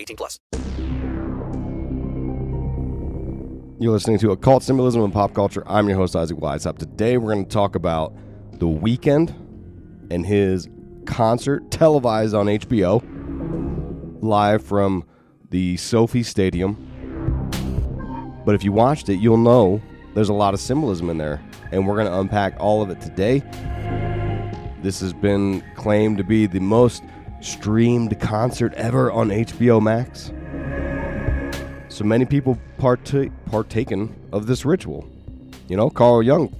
18 plus. You're listening to Occult Symbolism and Pop Culture. I'm your host, Isaac Weishaupt. Today we're going to talk about The Weeknd and his concert televised on HBO live from the SoFi Stadium. But if you watched it, you'll know there's a lot of symbolism in there, and we're going to unpack all of it today. This has been claimed to be the most streamed concert ever on HBO Max. So many people partake partaken of this ritual. You know, Carl Jung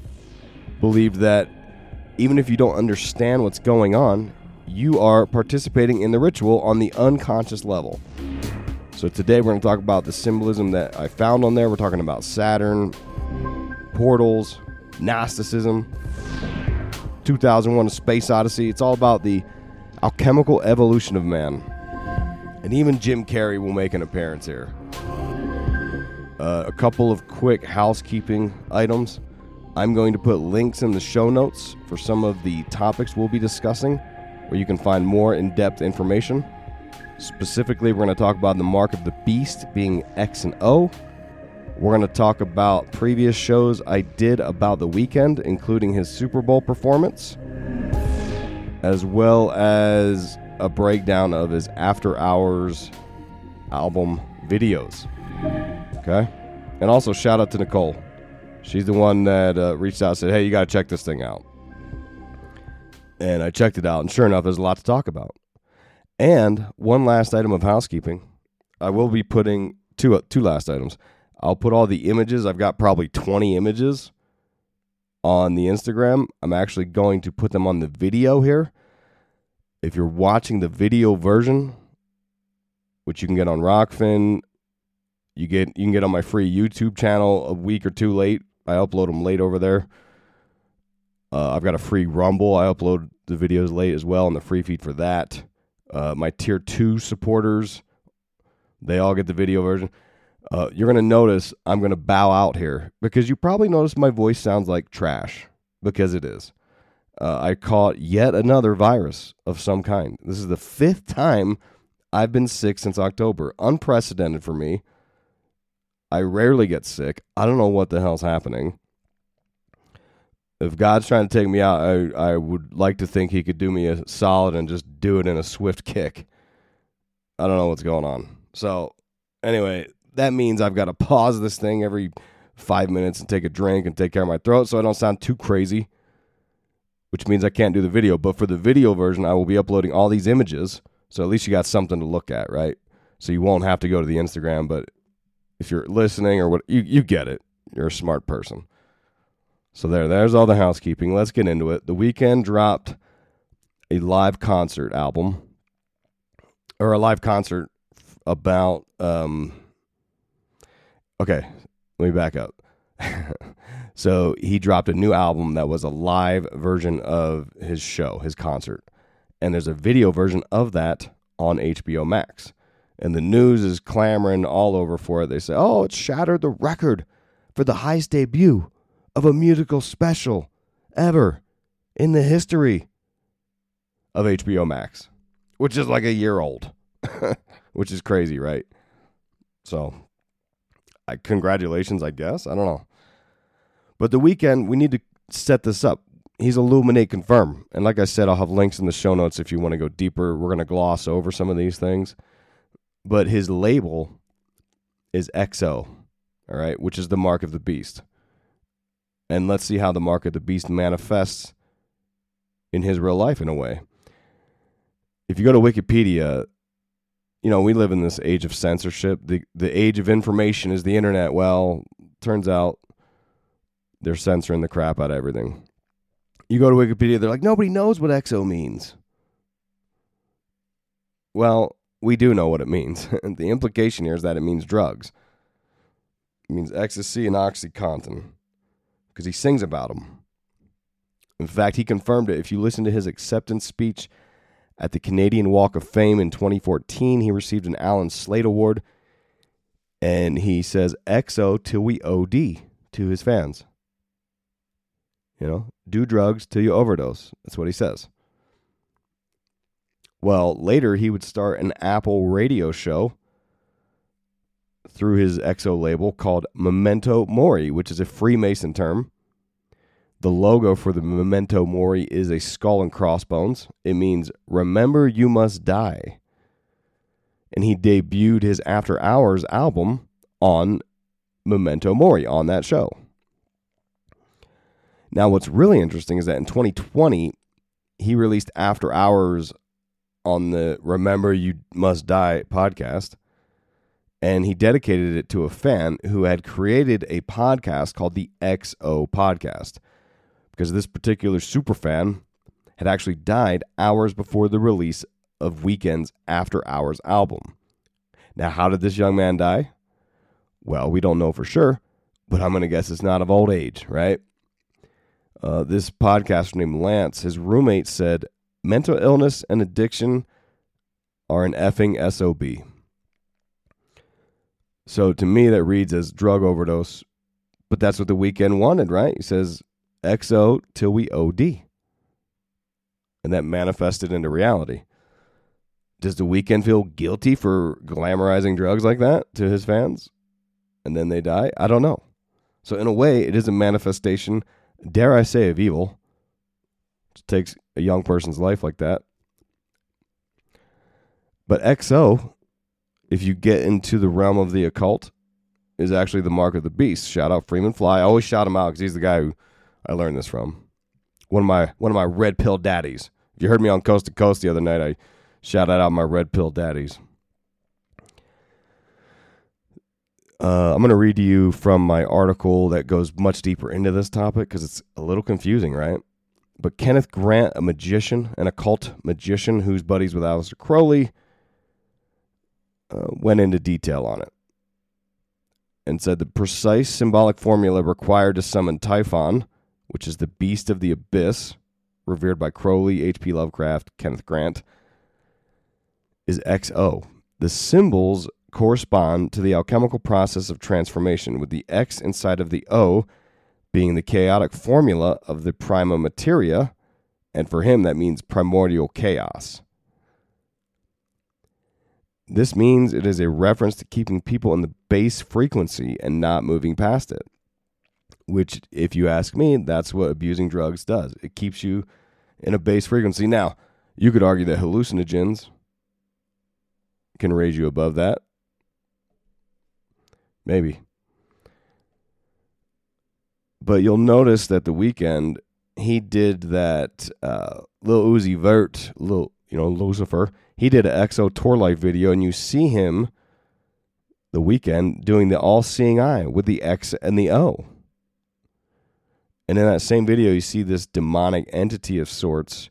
believed that even if you don't understand what's going on, you are participating in the ritual on the unconscious level. So today we're going to talk about the symbolism that I found on there. We're talking about Saturn, portals, Gnosticism, 2001: A Space Odyssey. It's all about the alchemical evolution of man. And even Jim Carrey will make an appearance here. Uh, a couple of quick housekeeping items. I'm going to put links in the show notes for some of the topics we'll be discussing, where you can find more in depth information. Specifically, we're going to talk about the mark of the beast being X and O. We're going to talk about previous shows I did about the Weeknd, including his Super Bowl performance, as well as a breakdown of his after hours album videos. Okay? And also, shout out to Nicole. She's the one that uh, reached out and said, Hey, you got to check this thing out. And I checked it out, and sure enough, there's a lot to talk about. And one last item of housekeeping. I will be putting two uh, two last items. I'll put all the images. I've got probably 20 images on the Instagram. I'm actually going to put them on the video here. If you're watching the video version, which you can get on Rokfin, you get you can get on my free YouTube channel a week or two late. I upload them late over there. Uh, I've got a free Rumble. I upload the videos late as well on the free feed for that. Uh, my tier two supporters, they all get the video version. Uh, you're going to notice I'm going to bow out here because you probably noticed my voice sounds like trash because it is. Uh, I caught yet another virus of some kind. This is the fifth time I've been sick since October. Unprecedented for me. I rarely get sick. I don't know what the hell's happening. If God's trying to take me out, I, I would like to think He could do me a solid and just do it in a swift kick. I don't know what's going on. So, anyway, that means I've got to pause this thing every five minutes and take a drink and take care of my throat so I don't sound too crazy, which means I can't do the video. But for the video version, I will be uploading all these images. So at least you got something to look at, right? So you won't have to go to the Instagram. But if you're listening or what, you, you get it. You're a smart person. So there, there's all the housekeeping. Let's get into it. The Weeknd dropped a live concert album or a live concert about um okay let me back up. So he dropped a new album that was a live version of his show his concert. And there's a video version of that on hbo max. And the news is clamoring all over for it. They say oh it shattered the record for the highest debut of a musical special ever in the history of hbo max which is like a year old which is crazy, right? So, I, congratulations, I guess. I don't know. But the Weeknd, we need to set this up. He's Illuminati Confirm. And like I said, I'll have links in the show notes if you want to go deeper. We're going to gloss over some of these things. but his label is XO, all right, which is the mark of the beast. And let's see how the mark of the beast manifests in his real life in a way. If you go to Wikipedia, you know, we live in this age of censorship. The the age of information is the internet. Well, turns out they're censoring the crap out of everything. You go to Wikipedia, they're like, nobody knows what XO means. Well, we do know what it means. the implication here is that it means drugs. It means ecstasy and oxycontin because he sings about them. In fact, he confirmed it. If you listen to his acceptance speech at the Canadian Walk of Fame in 2014, he received an Allan Slaight Award. And he says, XO till we OD to his fans. You know, do drugs till you overdose. That's what he says. Well, later he would start an Apple radio show through his XO label called Memento Mori, which is a Freemason term. The logo for the Memento Mori is a skull and crossbones. It means remember you must die. And he debuted his After Hours album on Memento Mori on that show. Now, what's really interesting is that in 2020, he released After Hours on the Remember You Must Die podcast. And he dedicated it to a fan who had created a podcast called the XO Podcast. Because this particular super fan had actually died hours before the release of Weeknd's After Hours album. Now, how did this young man die? Well, we don't know for sure, but I'm going to guess it's not of old age, right? Uh, this podcaster named Lance, his roommate said, mental illness and addiction are an effing SOB. So to me, that reads as drug overdose, but that's what the Weeknd wanted, right? He says, XO till we OD. And that manifested into reality. Does the Weeknd feel guilty for glamorizing drugs like that to his fans? And then they die? I don't know. So, in a way, it is a manifestation, dare I say, of evil. It takes a young person's life like that. But XO, if you get into the realm of the occult, is actually the mark of the beast. Shout out Freeman Fly. I always shout him out because he's the guy who I learned this from. One of my one of my red pill daddies. If you heard me on Coast to Coast the other night, I shouted out my red pill daddies. Uh, I'm going to read to you from my article that goes much deeper into this topic because it's a little confusing, right? But Kenneth Grant, a magician, an occult magician who's buddies with Aleister Crowley, uh, went into detail on it and said the precise symbolic formula required to summon Typhon, which is the beast of the abyss, revered by Crowley, H.P. Lovecraft, Kenneth Grant, is XO. The symbols correspond to the alchemical process of transformation, with the X inside of the O being the chaotic formula of the prima materia, and for him that means primordial chaos. This means it is a reference to keeping people in the base frequency and not moving past it. Which, if you ask me, that's what abusing drugs does. It keeps you in a base frequency. Now, you could argue that hallucinogens can raise you above that. Maybe. But you'll notice that the Weeknd he did that uh, Lil Uzi Vert, little you know Lucifer. He did an XO tour life video, and you see him the Weeknd doing the all seeing eye with the X and the O. And in that same video, you see this demonic entity of sorts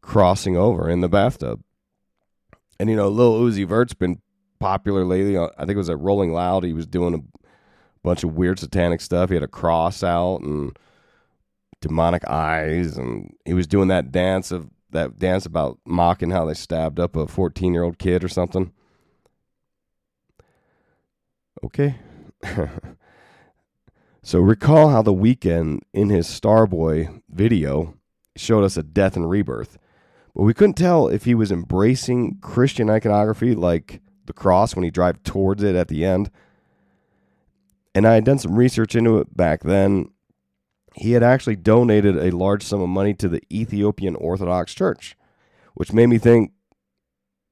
crossing over in the bathtub. And you know, Lil Uzi Vert's been popular lately. Uh, I think it was at Rolling Loud. He was doing a bunch of weird satanic stuff. He had a cross out and demonic eyes, and he was doing that dance of that dance about mocking how they stabbed up a 14 year old kid or something. Okay. so recall how the Weeknd in his Starboy video showed us a death and rebirth. But we couldn't tell if he was embracing Christian iconography like the cross when he drive towards it at the end. And I had done some research into it back then. He had actually donated a large sum of money to the Ethiopian Orthodox Church, which made me think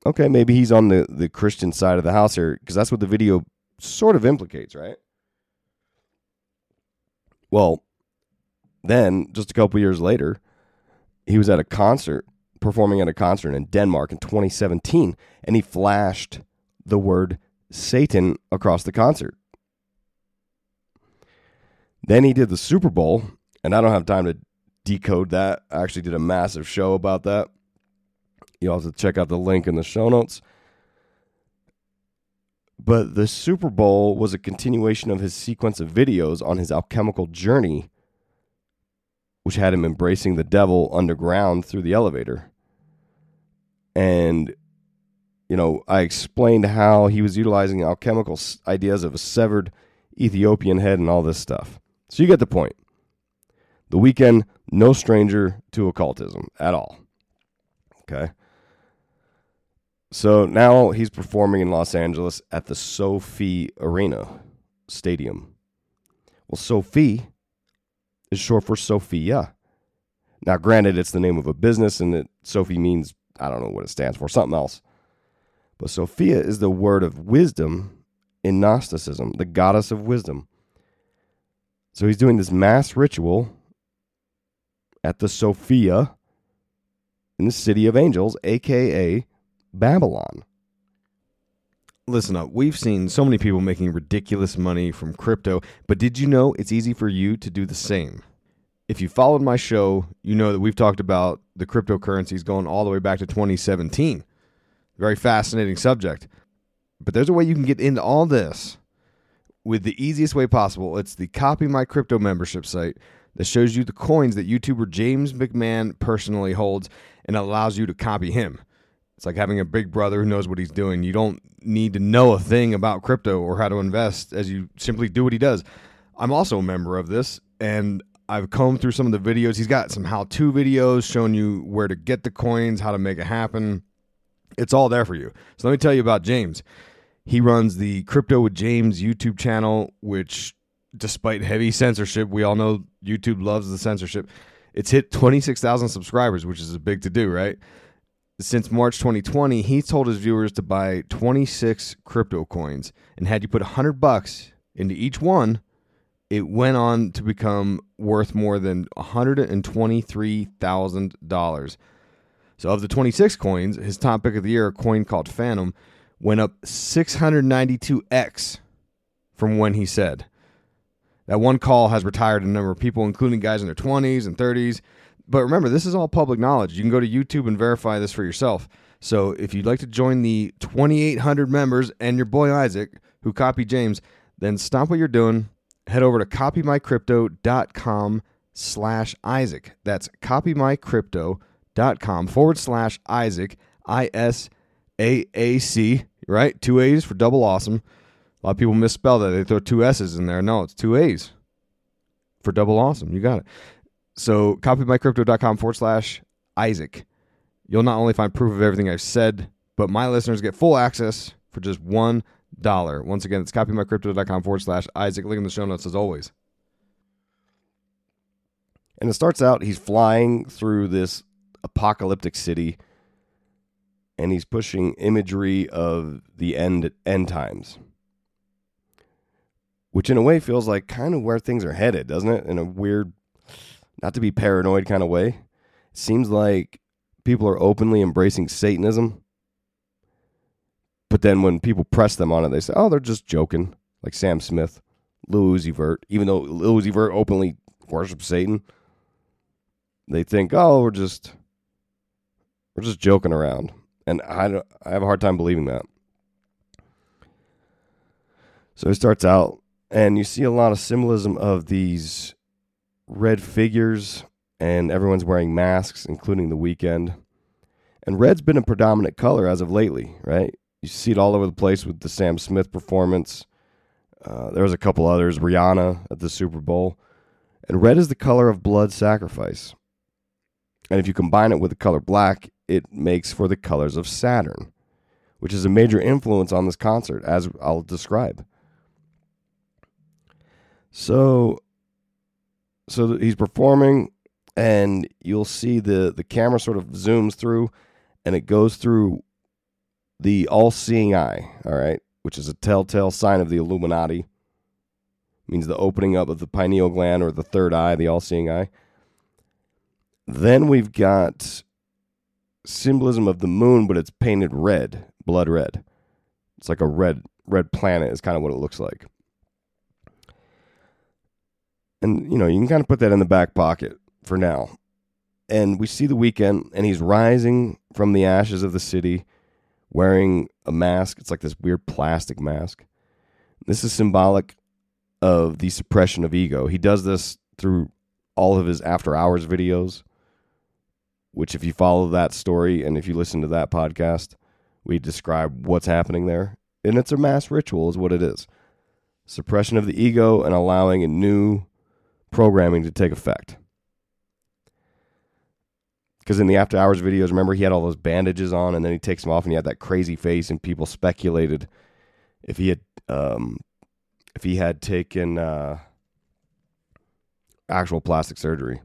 okay, maybe he's on the, the Christian side of the house here because that's what the video sort of implicates, right? Well, then just a couple years later, he was at a concert, performing at a concert in Denmark in 2017, and he flashed the word Satan across the concert. Then he did the Super Bowl, and I don't have time to decode that. I actually did a massive show about that. You'll have to check out the link in the show notes. But the Super Bowl was a continuation of his sequence of videos on his alchemical journey, which had him embracing the devil underground through the elevator. And, you know, I explained how he was utilizing alchemical ideas of a severed Ethiopian head and all this stuff. So you get the point. The Weeknd, no stranger to occultism at all. Okay. So now he's performing in Los Angeles at the SoFi Arena Stadium. Well, SoFi is short for Sophia. Now, granted, it's the name of a business, and that SoFi means I don't know what it stands for, something else. But Sophia is the word of wisdom in Gnosticism, the goddess of wisdom. So he's doing this mass ritual at the Sophia in the city of angels, aka Babylon. Listen up. We've seen so many people making ridiculous money from crypto, but did you know it's easy for you to do the same? If you followed my show, you know that we've talked about the cryptocurrencies going all the way back to 2017. Very fascinating subject. But there's a way you can get into all this with the easiest way possible. It's the Copy My Crypto membership site that shows you the coins that YouTuber James McMahon personally holds and allows you to copy him. It's like having a big brother who knows what he's doing. You don't need to know a thing about crypto or how to invest as you simply do what he does. I'm also a member of this and I've combed through some of the videos. He's got some how to videos showing you where to get the coins, how to make it happen. It's all there for you. So let me tell you about James. He runs the Crypto with James YouTube channel, which, despite heavy censorship, we all know YouTube loves the censorship. It's hit 26,000 subscribers, which is a big to do, right? Since March 2020, he told his viewers to buy 26 crypto coins, and had you put 100 bucks into each one, it went on to become worth more than $123,000. So, of the 26 coins, his top pick of the year, a coin called Fantom, went up 692x from when he said. That one call has retired a number of people, including guys in their 20s and 30s. But remember, this is all public knowledge. You can go to YouTube and verify this for yourself. So if you'd like to join the 2,800 members and your boy Isaac, who copied James, then stop what you're doing. Head over to copymycrypto.com slash Isaac. That's copymycrypto.com forward slash Isaac, I S A A C, right? Two A's for double awesome. A lot of people misspell that. They throw two S's in there. No, it's two A's for double awesome. You got it. So copymycrypto.com forward slash Isaac. You'll not only find proof of everything I've said, but my listeners get full access for just one dollar. Once again, it's copymycrypto.com forward slash Isaac. Link in the show notes as always. And it starts out, he's flying through this apocalyptic city and he's pushing imagery of the end end times. Which in a way feels like kind of where things are headed, doesn't it? In a weird not to be paranoid kind of way. It seems like people are openly embracing Satanism. But then when people press them on it, they say, "Oh, they're just joking." Like Sam Smith, Lil Uzi Vert, even though Lil Uzi Vert openly worships Satan, they think, "Oh, we're just we're just joking around." And I don't, I have a hard time believing that. So it starts out, and you see a lot of symbolism of these red figures, and everyone's wearing masks, including the Weeknd. And red's been a predominant color as of lately, right? You see it all over the place with the Sam Smith performance. Uh, there was a couple others, Rihanna at the Super Bowl. And red is the color of blood sacrifice. And if you combine it with the color black, it makes for the colors of Saturn, which is a major influence on this concert, as I'll describe. So, so he's performing, and you'll see the the camera sort of zooms through, and it goes through the all-seeing eye, all right, which is a telltale sign of the Illuminati. Means the opening up of the pineal gland or the third eye, the all-seeing eye. Then we've got symbolism of the moon, but it's painted red, blood red. It's like a red red planet is kind of what it looks like. And you know, you can kind of put that in the back pocket for now. And we see the Weeknd and he's rising from the ashes of the city wearing a mask. It's like this weird plastic mask. This is symbolic of the suppression of ego. He does this through all of his after hours videos which if you follow that story and if you listen to that podcast, we describe what's happening there. And it's a mass ritual, is what it is. Suppression of the ego and allowing a new programming to take effect. Because in the after hours videos, remember he had all those bandages on and then he takes them off and he had that crazy face and people speculated if he had um, if he had taken uh, actual plastic surgery.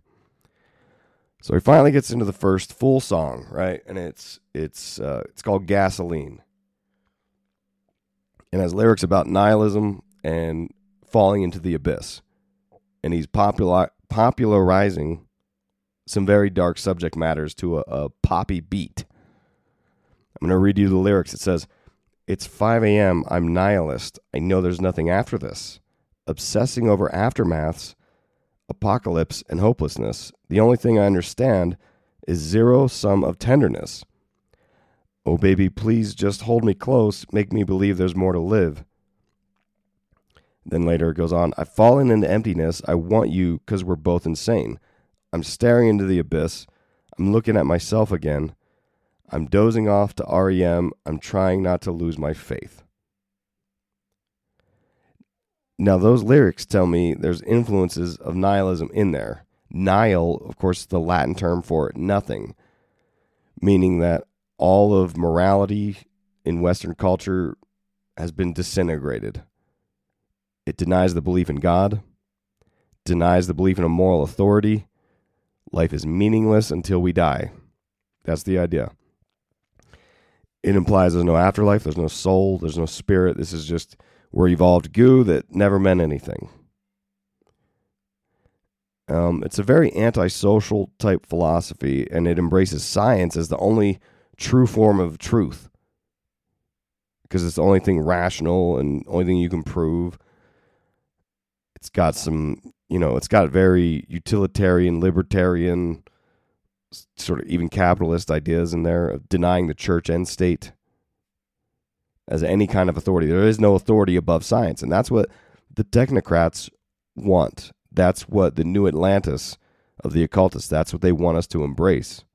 So he finally gets into the first full song, right? And it's it's uh, it's called Gasoline. And has lyrics about nihilism and falling into the abyss. And he's popular popularizing some very dark subject matters to a, a poppy beat. I'm going to read you the lyrics. It says, It's 5 a.m. I'm nihilist. I know there's nothing after this. Obsessing over aftermaths apocalypse, and hopelessness. The only thing I understand is zero sum of tenderness. Oh, baby, please just hold me close, make me believe there's more to live. Then later it goes on I've fallen into emptiness. I want you because we're both insane. I'm staring into the abyss. I'm looking at myself again. I'm dozing off to REM. I'm trying not to lose my faith. Now, those lyrics tell me there's influences of nihilism in there. Nihil, of course, is the Latin term for nothing, meaning that all of morality in Western culture has been disintegrated. It denies the belief in God, denies the belief in a moral authority. Life is meaningless until we die. That's the idea. It implies there's no afterlife, there's no soul, there's no spirit. This is just were evolved goo that never meant anything. Um, it's a very antisocial type philosophy, and it embraces science as the only true form of truth because it's the only thing rational and only thing you can prove. It's got some, you know, it's got very utilitarian, libertarian, sort of even capitalist ideas in there of denying the church and state as any kind of authority. There is no authority above science. And that's what the technocrats want. That's what the new Atlantis of the occultists, that's what they want us to embrace.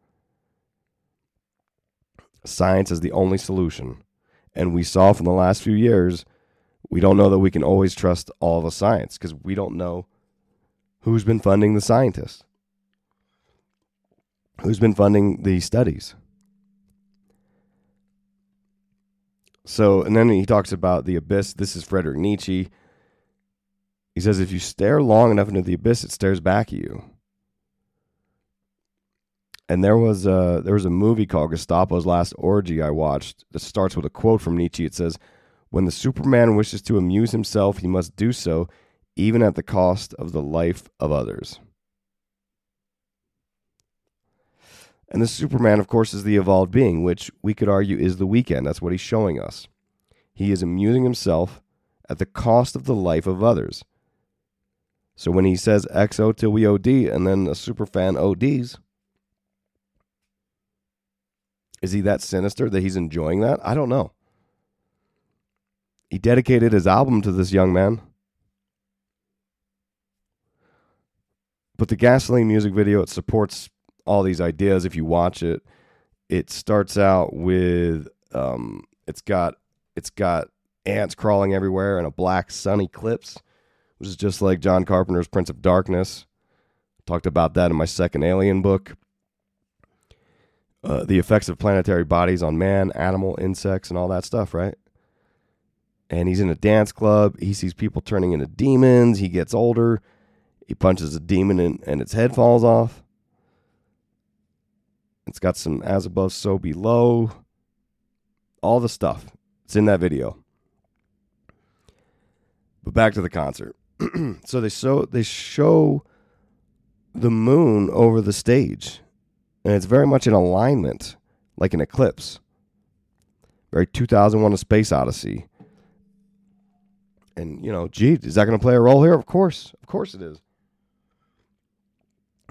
Science is the only solution. And we saw from the last few years, we don't know that we can always trust all the science because we don't know who's been funding the scientists, who's been funding the studies. So, and then he talks about the abyss. This is Frederick Nietzsche. He says, if you stare long enough into the abyss, it stares back at you. And there was a there was a movie called Gestapo's Last Orgy I watched that starts with a quote from Nietzsche. It says, "When the Superman wishes to amuse himself, he must do so, even at the cost of the life of others." And the Superman, of course, is the evolved being, which we could argue is the Weeknd. That's what he's showing us. He is amusing himself at the cost of the life of others. So when he says XO till we OD and then a superfan ODs, is he that sinister that he's enjoying that? I don't know. He dedicated his album to this young man. But the gasoline music video, it supports all these ideas. If you watch it, it starts out with um, it's got it's got ants crawling everywhere and a black sun eclipse, which is just like John Carpenter's Prince of Darkness. Talked about that in my second Alien book. Uh, the effects of planetary bodies on man, animal, insects, and all that stuff, right? And he's in a dance club. He sees people turning into demons. He gets older. He punches a demon and, and its head falls off. It's got some as above, so below. all the stuff. It's in that video. But back to the concert. so they show they show the moon over the stage, and it's very much in alignment, like an eclipse. Very 2001: A Space Odyssey. And you know, gee, is that going to play a role here? Of course, of course it is.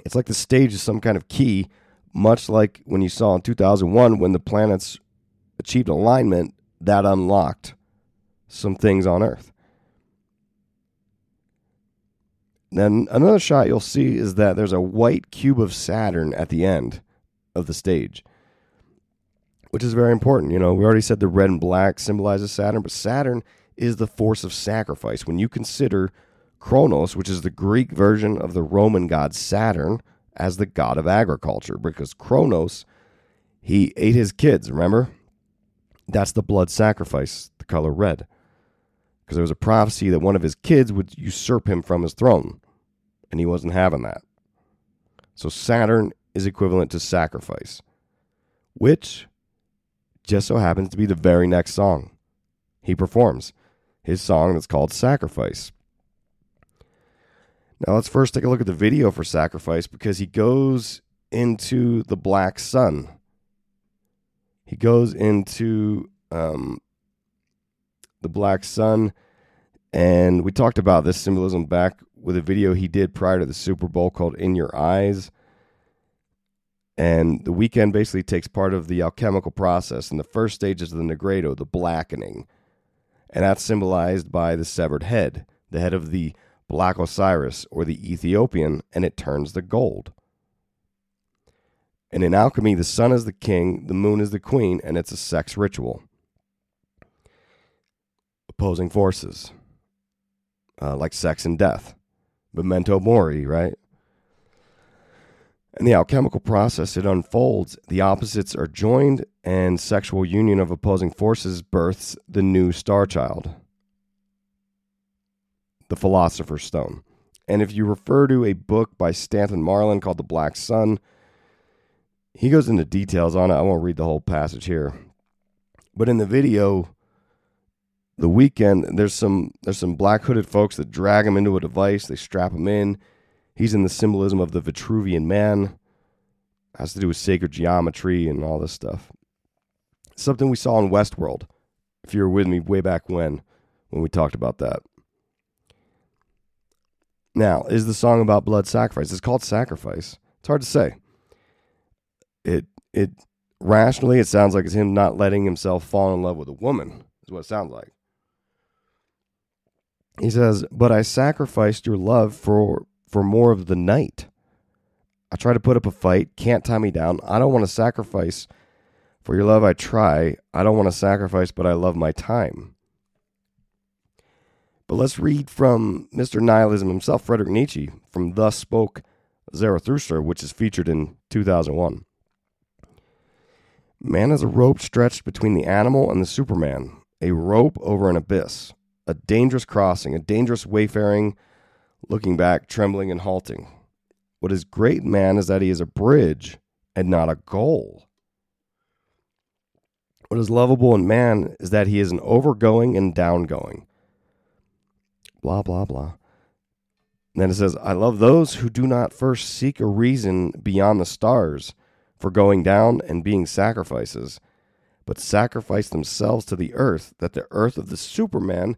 It's like the stage is some kind of key, much like when you saw in 2001 when the planets achieved alignment, that unlocked some things on Earth. Then another shot you'll see is that there's a white cube of Saturn at the end of the stage, which is very important. You know, we already said the red and black symbolizes Saturn, but Saturn is the force of sacrifice. When you consider Kronos, which is the Greek version of the Roman god Saturn, as the god of agriculture, because Kronos, he ate his kids, remember? That's the blood sacrifice, the color red. Because there was a prophecy that one of his kids would usurp him from his throne, and he wasn't having that. So Saturn is equivalent to sacrifice, which just so happens to be the very next song he performs. His song that's called Sacrifice. Now let's first take a look at the video for Sacrifice because he goes into the black sun. He goes into um, the black sun, and we talked about this symbolism back with a video he did prior to the Super Bowl called In Your Eyes. And the Weeknd basically takes part of the alchemical process. And the first stage is the Nigredo, the blackening. And that's symbolized by the severed head, the head of the Black Osiris or the Ethiopian, and it turns to gold. And in alchemy, the sun is the king, the moon is the queen, and it's a sex ritual. Opposing forces, uh, like sex and death. Memento mori, right? In the alchemical process, it unfolds. The opposites are joined, and sexual union of opposing forces births the new star child, the Philosopher's Stone. And if you refer to a book by Stanton Marlan called The Black Sun, he goes into details on it. I won't read the whole passage here. But in the video, the Weeknd, there's some there's some black hooded folks that drag him into a device, they strap him in. He's in the symbolism of the Vitruvian man. has to do with sacred geometry and all this stuff. Something we saw in Westworld, if you were with me way back when, when we talked about that. Now, is the song about blood sacrifice? It's called Sacrifice. It's hard to say. It it rationally it sounds like it's him not letting himself fall in love with a woman, is what it sounds like. He says, But I sacrificed your love for for more of the night. I try to put up a fight, can't tie me down. I don't want to sacrifice for your love. I try. I don't want to sacrifice, but I love my time. But let's read from Mr. Nihilism himself, Frederick Nietzsche, from Thus Spoke Zarathustra, which is featured in 2001. Man is a rope stretched between the animal and the Superman, a rope over an abyss, a dangerous crossing, a dangerous wayfaring looking back, trembling and halting. What is great man is that he is a bridge and not a goal. What is lovable in man is that he is an overgoing and downgoing. Blah, blah, blah. And then it says, I love those who do not first seek a reason beyond the stars for going down and being sacrifices, but sacrifice themselves to the earth that the earth of the Superman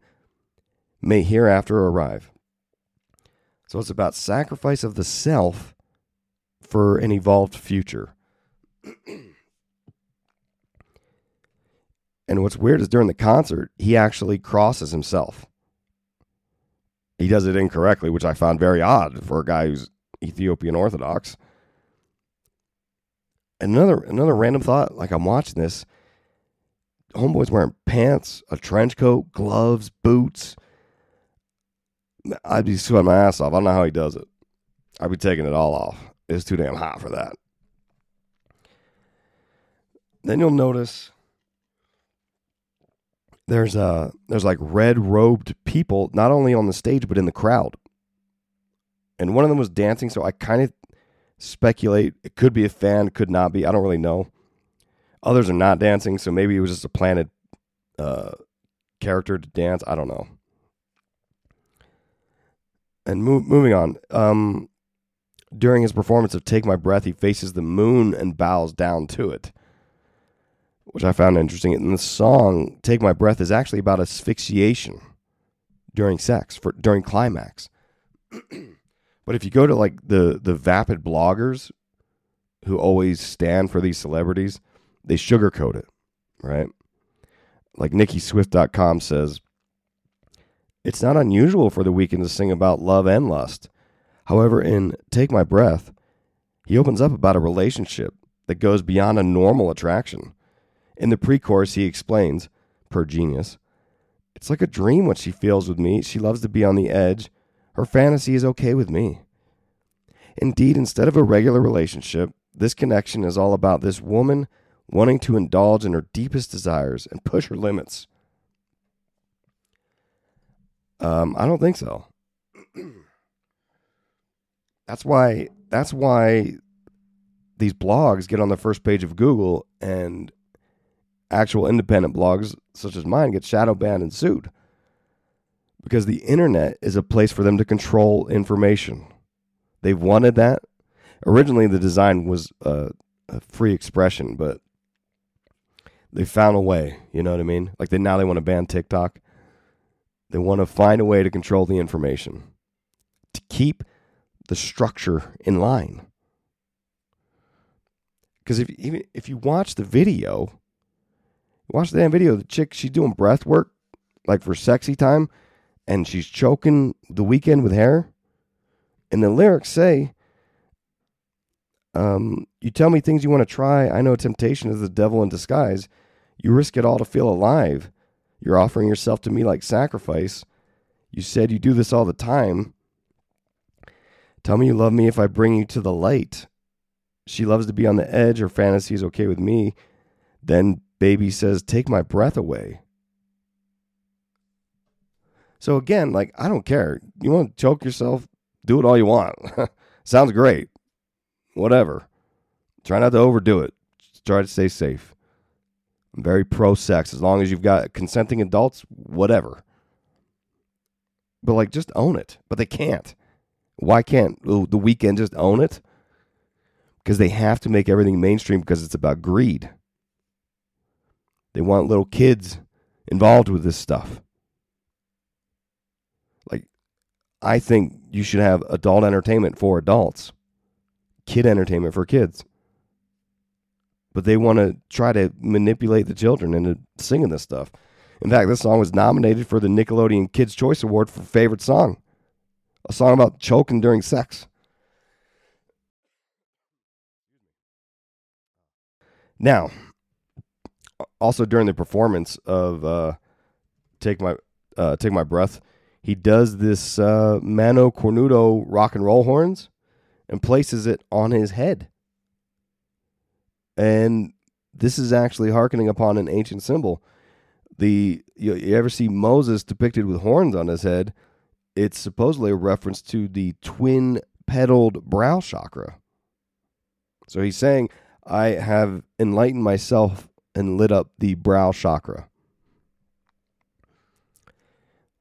may hereafter arrive. So it's about sacrifice of the self for an evolved future. and what's weird is during the concert, he actually crosses himself. He does it incorrectly, which I found very odd for a guy who's Ethiopian Orthodox. Another another random thought, like I'm watching this, homeboy's wearing pants, a trench coat, gloves, boots, I'd be sweating my ass off. I don't know how he does it. I'd be taking it all off. It's too damn hot for that. Then you'll notice there's a there's like red robed people not only on the stage but in the crowd. And one of them was dancing, so I kind of speculate it could be a fan, could not be. I don't really know. Others are not dancing, so maybe it was just a planted uh, character to dance. I don't know. And mo- moving on. Um, during his performance of Take My Breath, he faces the moon and bows down to it, which I found interesting. And the song Take My Breath is actually about asphyxiation during sex, for during climax. but if you go to like the the vapid bloggers who always stand for these celebrities, they sugarcoat it, right? Like NickiSwift.com says, it's not unusual for the Weeknd to sing about love and lust. However, in Take My Breath, he opens up about a relationship that goes beyond a normal attraction. In the pre chorus, he explains, per genius, it's like a dream what she feels with me. She loves to be on the edge. Her fantasy is okay with me. Indeed, instead of a regular relationship, this connection is all about this woman wanting to indulge in her deepest desires and push her limits. Um, I don't think so. that's why that's why these blogs get on the first page of Google and actual independent blogs such as mine get shadow banned and sued. Because the internet is a place for them to control information. They've wanted that. Originally, the design was a, a free expression, but they found a way. You know what I mean? Like they now they want to ban TikTok. They want to find a way to control the information to keep the structure in line. Because if even if you watch the video, watch the damn video, the chick she's doing breath work like for sexy time, and she's choking the Weeknd with hair, and the lyrics say, um, "You tell me things you want to try. I know temptation is the devil in disguise. You risk it all to feel alive. You're offering yourself to me like sacrifice. You said you do this all the time." Tell me you love me if I bring you to the light. She loves to be on the edge. Her fantasy is okay with me. Then baby says, Take my breath away. So again, like, I don't care. You want to choke yourself? Do it all you want. Sounds great. Whatever. Try not to overdo it. Try to stay safe. I'm very pro sex. As long as you've got consenting adults, whatever. But like, just own it. But they can't. Why can't the Weeknd just own it? Because they have to make everything mainstream because it's about greed. They want little kids involved with this stuff. Like, I think you should have adult entertainment for adults, kid entertainment for kids. But they want to try to manipulate the children into singing this stuff. In fact, this song was nominated for the Nickelodeon Kids' Choice Award for Favorite Song a song about choking during sex. Now, also during the performance of uh, "Take My uh, Take My Breath," he does this uh, mano cornudo rock and roll horns and places it on his head. And this is actually hearkening upon an ancient symbol. The you, you ever see Moses depicted with horns on his head? it's supposedly a reference to the twin petaled brow chakra. So he's saying, I have enlightened myself and lit up the brow chakra.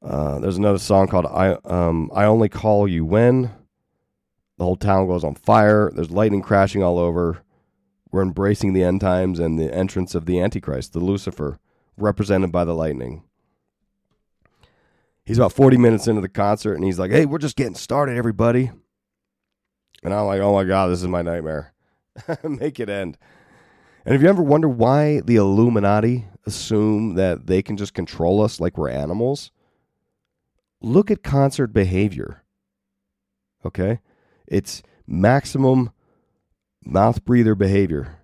Uh, there's another song called I um, I Only Call You When. The whole town goes on fire. There's lightning crashing all over. We're embracing the end times and the entrance of the Antichrist, the Lucifer, represented by the lightning he's about 40 minutes into the concert and he's like, hey, we're just getting started, everybody. And I'm like, oh my God, this is my nightmare. Make it end. And if you ever wonder why the Illuminati assume that they can just control us like we're animals, look at concert behavior. Okay? It's maximum mouth breather behavior.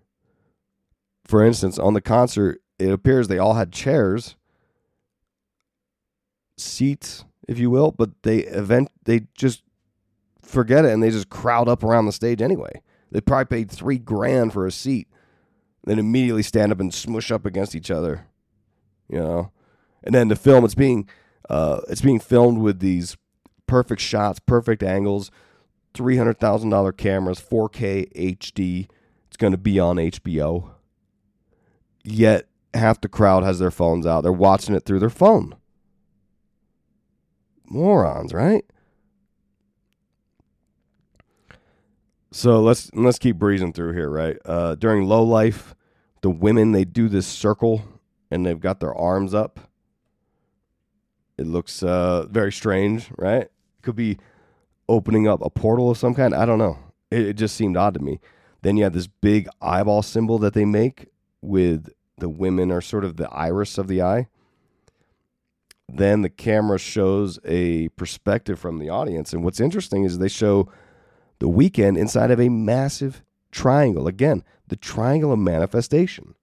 For instance, on the concert, it appears they all had chairs seats, if you will, but they event they just forget it and they just crowd up around the stage anyway. They probably paid three grand for a seat, then immediately stand up and smush up against each other. You know, and then the film it's being uh, it's being filmed with these perfect shots, perfect angles, three hundred thousand dollar cameras, four K HD. It's going to be on HBO. Yet half the crowd has their phones out. They're watching it through their phone. Morons, right? So let's let's keep breezing through here, right? Uh, during low life, the women they do this circle and they've got their arms up. It looks uh, very strange, right? Could be opening up a portal of some kind. I don't know. It, it just seemed odd to me. Then you have this big eyeball symbol that they make with the women are sort of the iris of the eye. Then the camera shows a perspective from the audience. And what's interesting is they show the Weeknd inside of a massive triangle. Again, the triangle of manifestation.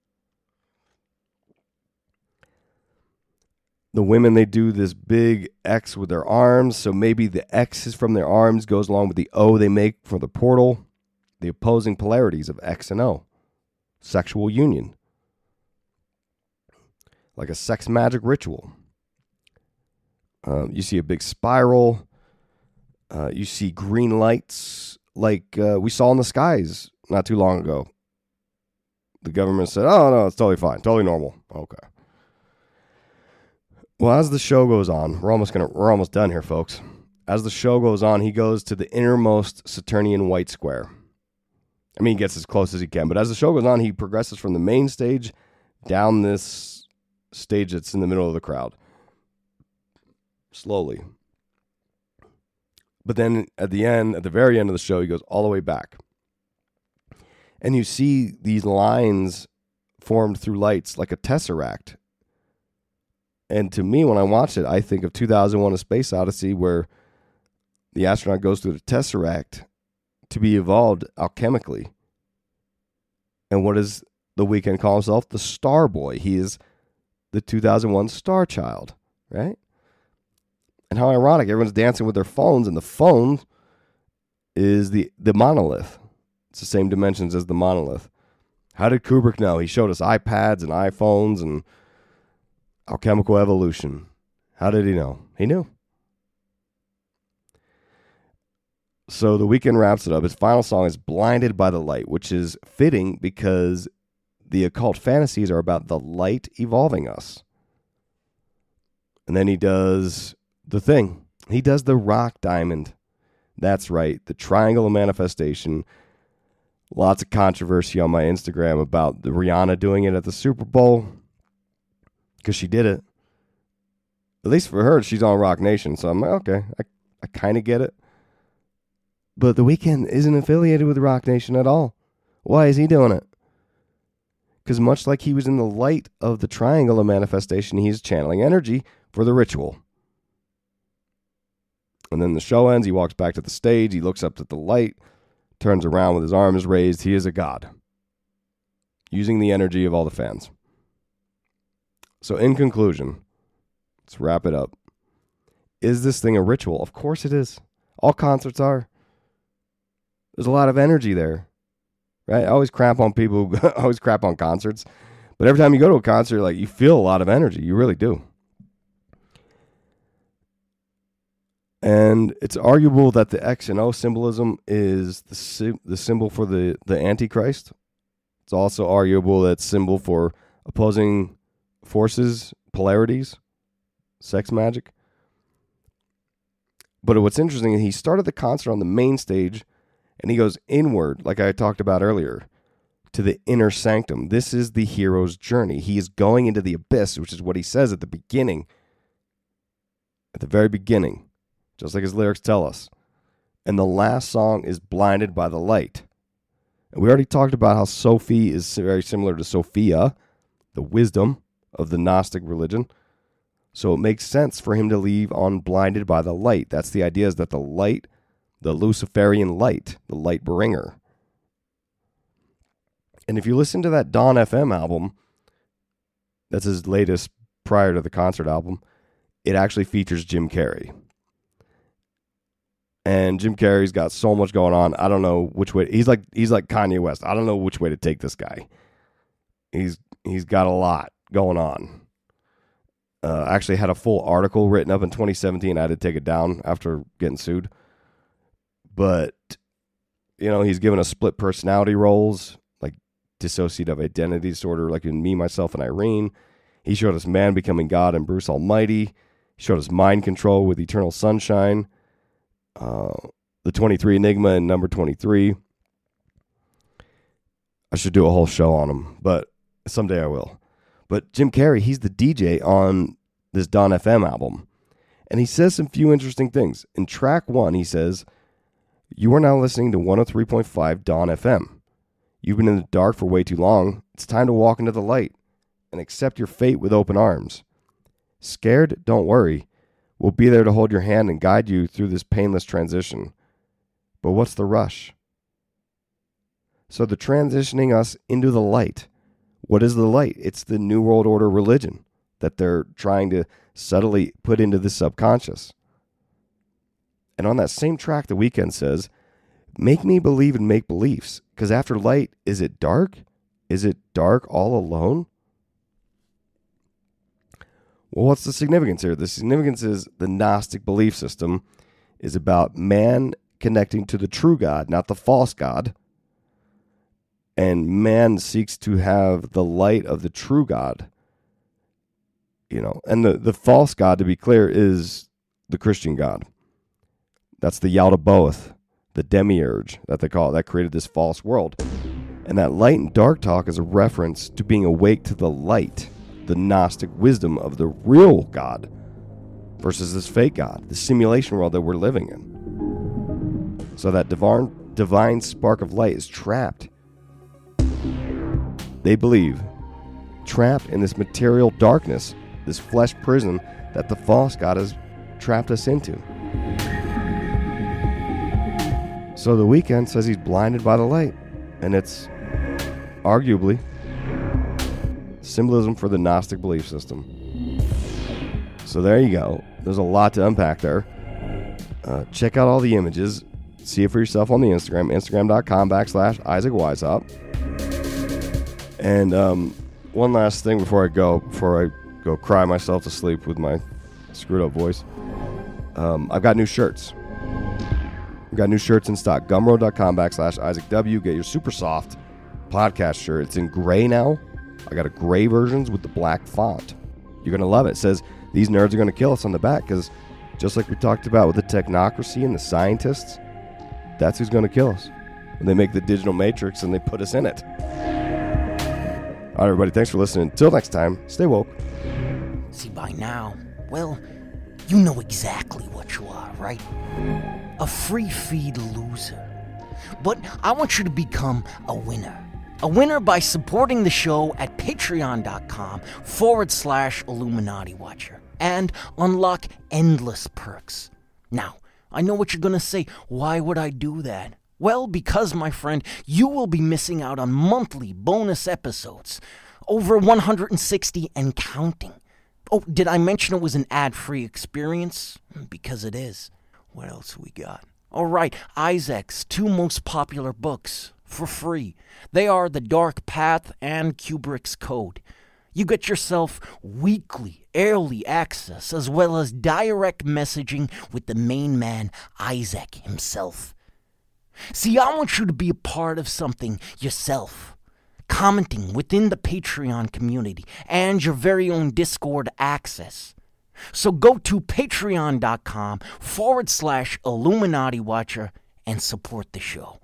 The women, they do this big X with their arms. So maybe the X is from their arms, goes along with the O they make for the portal, the opposing polarities of X and O, sexual union, like a sex magic ritual. Uh, you see a big spiral. Uh, you see green lights like uh, we saw in the skies not too long ago. The government said, "Oh no, it's totally fine, totally normal." Okay. Well, as the show goes on, we're almost gonna we're almost done here, folks. As the show goes on, he goes to the innermost Saturnian white square. I mean, he gets as close as he can, but as the show goes on, he progresses from the main stage down this stage that's in the middle of the crowd slowly. But then at the end, at the very end of the show, he goes all the way back. And you see these lines formed through lights like a tesseract. And to me, when I watch it, I think of 2001 A Space Odyssey, where the astronaut goes through the tesseract to be evolved alchemically. And what does the Weeknd call himself? The Star Boy. He is the 2001 Star Child, right? And how ironic, everyone's dancing with their phones, and the phone is the, the monolith. It's the same dimensions as the monolith. How did Kubrick know? He showed us iPads and iPhones and alchemical evolution. How did he know? He knew. So the Weeknd wraps it up. His final song is Blinded by the Light, which is fitting because the occult fantasies are about the light evolving us. And then he does the thing. He does the Roc diamond. That's right, the triangle of manifestation. Lots of controversy on my Instagram about Rihanna doing it at the Super Bowl because she did it. At least for her, she's on Roc Nation, so I'm like, okay, I, I kind of get it. But the Weeknd isn't affiliated with Roc Nation at all. Why is he doing it? Because much like he was in the light of the triangle of manifestation, he's channeling energy for the ritual. And then the show ends. He walks back to the stage. He looks up at the light, turns around with his arms raised. He is a god, using the energy of all the fans. So, in conclusion, let's wrap it up. Is this thing a ritual? Of course it is. All concerts are. There's a lot of energy there, right? I always crap on people, I always crap on concerts. But every time you go to a concert, like you feel a lot of energy. You really do. And it's arguable that the X and O symbolism is the the symbol for the the Antichrist. It's also arguable that symbol for opposing forces, polarities, sex magic. But what's interesting is he started the concert on the main stage and he goes inward, like I talked about earlier, to the inner sanctum. This is the hero's journey. He is going into the abyss, which is what he says at the beginning. At the very beginning just like his lyrics tell us. And the last song is Blinded by the Light. And we already talked about how SoFi is very similar to Sophia, the wisdom of the Gnostic religion. So it makes sense for him to leave on Blinded by the Light. That's the idea is that the light, the Luciferian light, the light bringer. And if you listen to that Dawn FM album, that's his latest prior to the concert album, it actually features Jim Carrey and Jim Carrey's got so much going on. I don't know which way. He's like he's like Kanye West. I don't know which way to take this guy. He's he's got a lot going on. Uh, I actually had a full article written up in 2017. I had to take it down after getting sued. But you know, he's given us split personality roles. Like dissociative identity disorder, like in me, myself, and Irene. He showed us man becoming God and Bruce Almighty. He showed us mind control with Eternal Sunshine, uh, the 23 Enigma, and number 23. I should do a whole show on him, but someday I will. But Jim Carrey, he's the DJ on this Dawn FM album. And he says some few interesting things. In track one, he says, You are now listening to 103.5 Dawn FM. You've been in the dark for way too long. It's time to walk into the light and accept your fate with open arms. Scared? Don't worry. We'll be there to hold your hand and guide you through this painless transition. But what's the rush? So they're transitioning us into the light. What is the light? It's the New World Order religion that they're trying to subtly put into the subconscious. And on that same track, The Weeknd says, Make me believe in make beliefs. Because after light, is it dark? Is it dark all alone? Well, what's the significance here? The significance is the Gnostic belief system is about man connecting to the true God, not the false God. And man seeks to have the light of the true God. You know, and the, the false God, to be clear, is the Christian God. That's the Yaldabaoth, the demiurge that they call it, that created this false world. And that light and dark talk is a reference to being awake to the light the Gnostic wisdom of the real God versus this fake God, the simulation world that we're living in. So that divine, divine spark of light is trapped. They believe trapped in this material darkness, this flesh prison that the false God has trapped us into. So the Weeknd says he's blinded by the light, and it's arguably symbolism for the Gnostic belief system. So there you go. There's a lot to unpack there. Uh, check out all the images. See it for yourself on the Instagram, instagram.com backslash Isaac Weishaupt. And um, one last thing before I go, before I go cry myself to sleep with my screwed up voice. Um, I've got new shirts. We've got new shirts in stock. Gumroad.com backslash Isaac W. Get your super soft podcast shirt. It's in gray now. I got a gray versions with the black font. You're going to love it. It says, These nerds are going to kill us on the back because just like we talked about with the technocracy and the scientists, that's who's going to kill us. When they make the digital matrix and they put us in it. All right, everybody, thanks for listening. Until next time, stay woke. See, by now, well, you know exactly what you are, right? A free feed loser. But I want you to become a winner. A winner by supporting the show at patreon.com forward slash Illuminati Watcher and unlock endless perks. Now, I know what you're going to say. Why would I do that? Well, because, my friend, you will be missing out on monthly bonus episodes. Over 160 and counting. Oh, did I mention it was an ad free experience? Hmm, because it is. What else we got? All right, Isaac's two most popular books for free. They are The Dark Path and Kubrick's Code. You get yourself weekly, early access, as well as direct messaging with the main man, Isaac himself. See, I want you to be a part of something yourself. Commenting within the Patreon community and your very own Discord access. So go to patreon.com forward slash Illuminati Watcher and support the show.